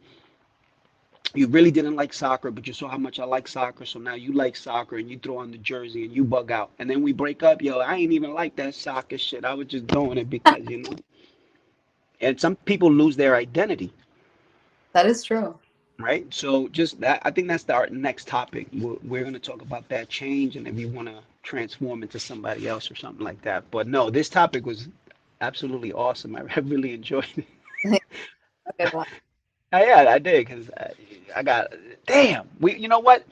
you really didn't like soccer, but you saw how much I like soccer, so now you like soccer and you throw on the jersey and you bug out. And then we break up, yo, I ain't even like that soccer shit. I was just doing it because, you know. And some people lose their identity, That is true. right? So just that, I think that's the, our next topic. We're, we're going to talk about that change and if you want to transform into somebody else or something like that. But no, this topic was absolutely awesome. I (laughs) really enjoyed it. (laughs) Okay, well, Oh, yeah, I did because I, I got damn. We, you know what?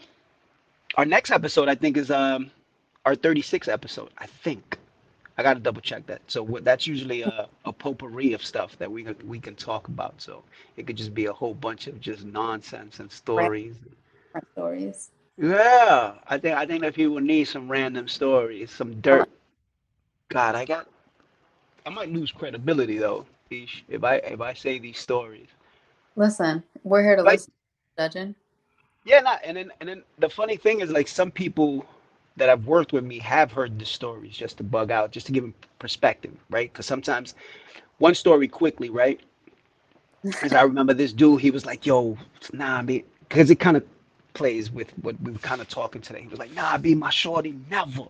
Our next episode, I think, is um our 36th episode. I think I got to double check that. So what, that's usually a, a potpourri of stuff that we can- we can talk about. So it could just be a whole bunch of just nonsense and stories. stories. Yeah, I think I think that people need some random stories, some dirt. God, I got. I might lose credibility though, if I if I say these stories. Listen, we're here to Like- listen, judging. Yeah, not and then and then the funny thing is like some people that have worked with me have heard the stories just to bug out, just to give them perspective, right? Because sometimes one story quickly, right? As I remember this dude, he was like, "Yo, nah, me," because it kind of plays with what we were kind of talking today. He was like, "Nah, be my shorty, never.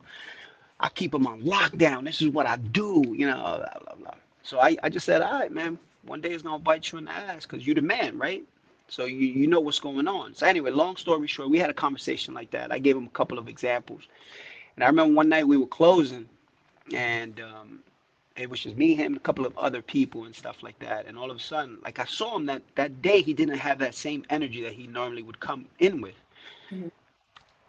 I keep him on lockdown. This is what I do, you know." Blah, blah, blah. So I, I just said, "All right, man. One day it's gonna bite you in the ass because you're the man, right?" So you you know what's going on. So anyway, long story short, we had a conversation like that. I gave him a couple of examples, and I remember one night we were closing, and um, it was just me, him, a couple of other people and stuff like that. And all of a sudden, like I saw him that that day, he didn't have that same energy that he normally would come in with. Mhm.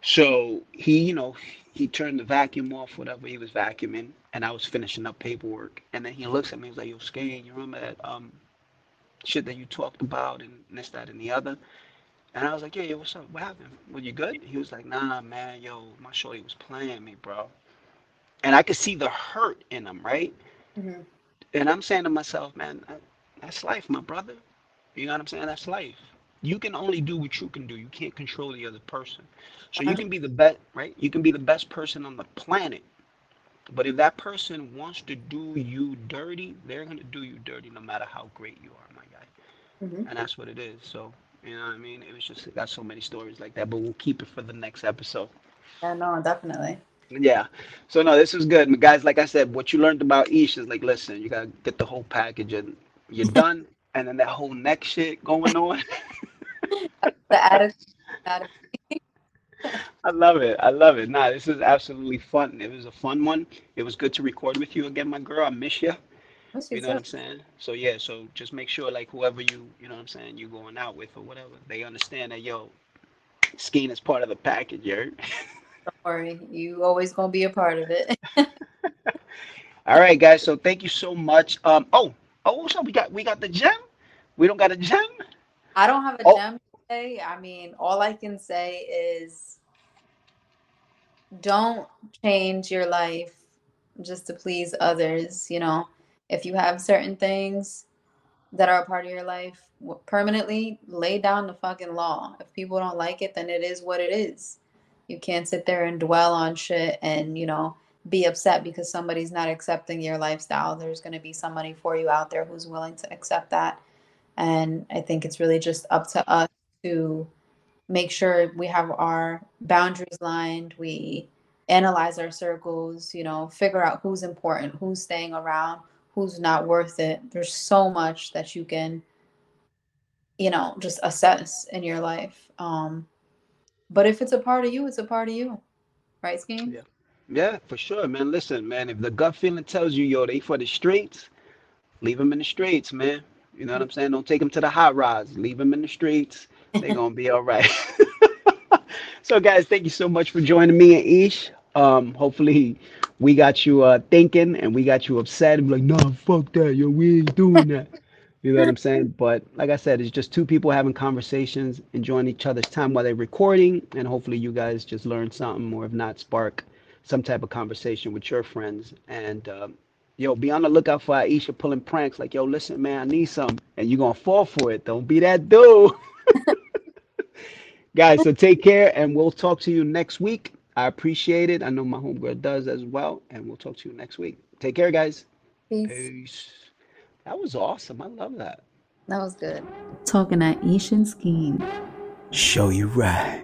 So he, you know, he turned the vacuum off, whatever he was vacuuming, and I was finishing up paperwork. And then he looks at me, he's like, "Yo, Skane, you remember that um shit that you talked about and this, that, and the other?" And I was like, "Yeah, yeah, what's up? What happened? Were you good?" He was like, "Nah, man, yo, my shorty was playing me, bro." And I could see the hurt in him, right? Mhm. And I'm saying to myself, man, that's life, my brother. You know what I'm saying? That's life. You can only do what you can do. You can't control the other person. So you can be the best, right? You can be the best person on the planet. But if that person wants to do you dirty, they're going to do you dirty no matter how great you are, my guy. Mhm. And that's what it is. So, you know what I mean? It was just, got so many stories like that, but we'll keep it for the next episode. Yeah, no, definitely. Yeah. So no, this is good. But guys, like I said, what you learned about Ish is like, listen, you gotta get the whole package and you're done. And then that whole neck shit going on. (laughs) The attitude. (laughs) I love it. I love it. Nah, this is absolutely fun. It was a fun one. It was good to record with you again, my girl. I miss you. You know what I'm saying? So yeah, so just make sure like whoever you, you know what I'm saying, you're going out with or whatever, they understand that yo, skiing is part of the package, you? Don't worry, you always gonna be a part of it. (laughs) All right, guys. So thank you so much. Um, oh, oh, so we got we got the gem. We don't got a gem. I don't have a Oh. gem today. I mean, all I can say is don't change your life just to please others. You know, if you have certain things that are a part of your life permanently, lay down the fucking law. If people don't like it, then it is what it is. You can't sit there and dwell on shit and, you know, be upset because somebody's not accepting your lifestyle. There's going to be somebody for you out there who's willing to accept that. And I think it's really just up to us to make sure we have our boundaries lined, we analyze our circles, you know, figure out who's important, who's staying around, who's not worth it. There's so much that you can, you know, just assess in your life. Um, but if it's a part of you, it's a part of you. Right, Scheme? Yeah. Yeah, for sure, man. Listen, man, if the gut feeling tells you, yo, they for the streets, leave them in the streets, man. You know what I'm saying? Don't take them to the hot rods. Leave them in the streets. They're gonna be all right. (laughs) so, guys, thank you so much for joining me and Ish. Um, hopefully, we got you uh thinking and we got you upset and like, nah, fuck that, yo, we ain't doing that. You know what I'm saying? But like I said, it's just two people having conversations, enjoying each other's time while they're recording, and hopefully you guys just learn something, or if not, spark some type of conversation with your friends. And um, yo, be on the lookout for Aisha pulling pranks like, yo, listen, man, I need some, and you're gonna fall for it. Don't be that dude. (laughs) (laughs) Guys, so take care, and we'll talk to you next week. I appreciate it. I know my homegirl does as well, and we'll talk to you next week. Take care, guys. Peace. Peace. That was awesome. I love that. That was good. Talking at Ish and Scheme. Show you right.